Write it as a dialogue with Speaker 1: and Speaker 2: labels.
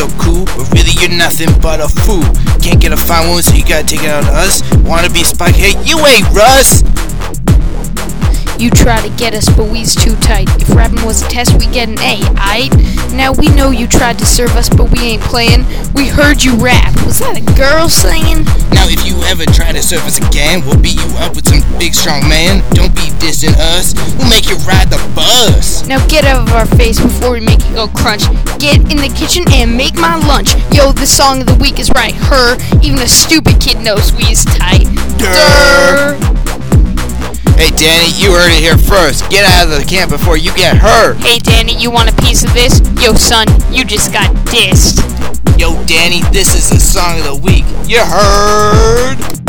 Speaker 1: so cool, but really you're nothing but a fool. Can't get a fine one, so you gotta take it on us. Wanna be Spike? Hey, you ain't Russ!
Speaker 2: You try to get us, but we's too tight. If rapping was a test, we get an A, aight? Now we know you tried to serve us, but we ain't playing. We heard you rap. Was that a girl singing?
Speaker 1: Now if you ever try to serve us again, we'll beat you up with some big strong man. Don't be dissing us, we'll make you ride the bus.
Speaker 2: Now get out of our face before we make it go crunch. Get in the kitchen and make my lunch. Yo, the song of the week is right. Her, even a stupid kid knows we is tight.
Speaker 1: Durr. Hey Danny, you heard it here first. Get out of the camp before you get hurt.
Speaker 2: Hey Danny, you want a piece of this? Yo son, you just got dissed.
Speaker 1: Yo Danny, this is the song of the week. You heard?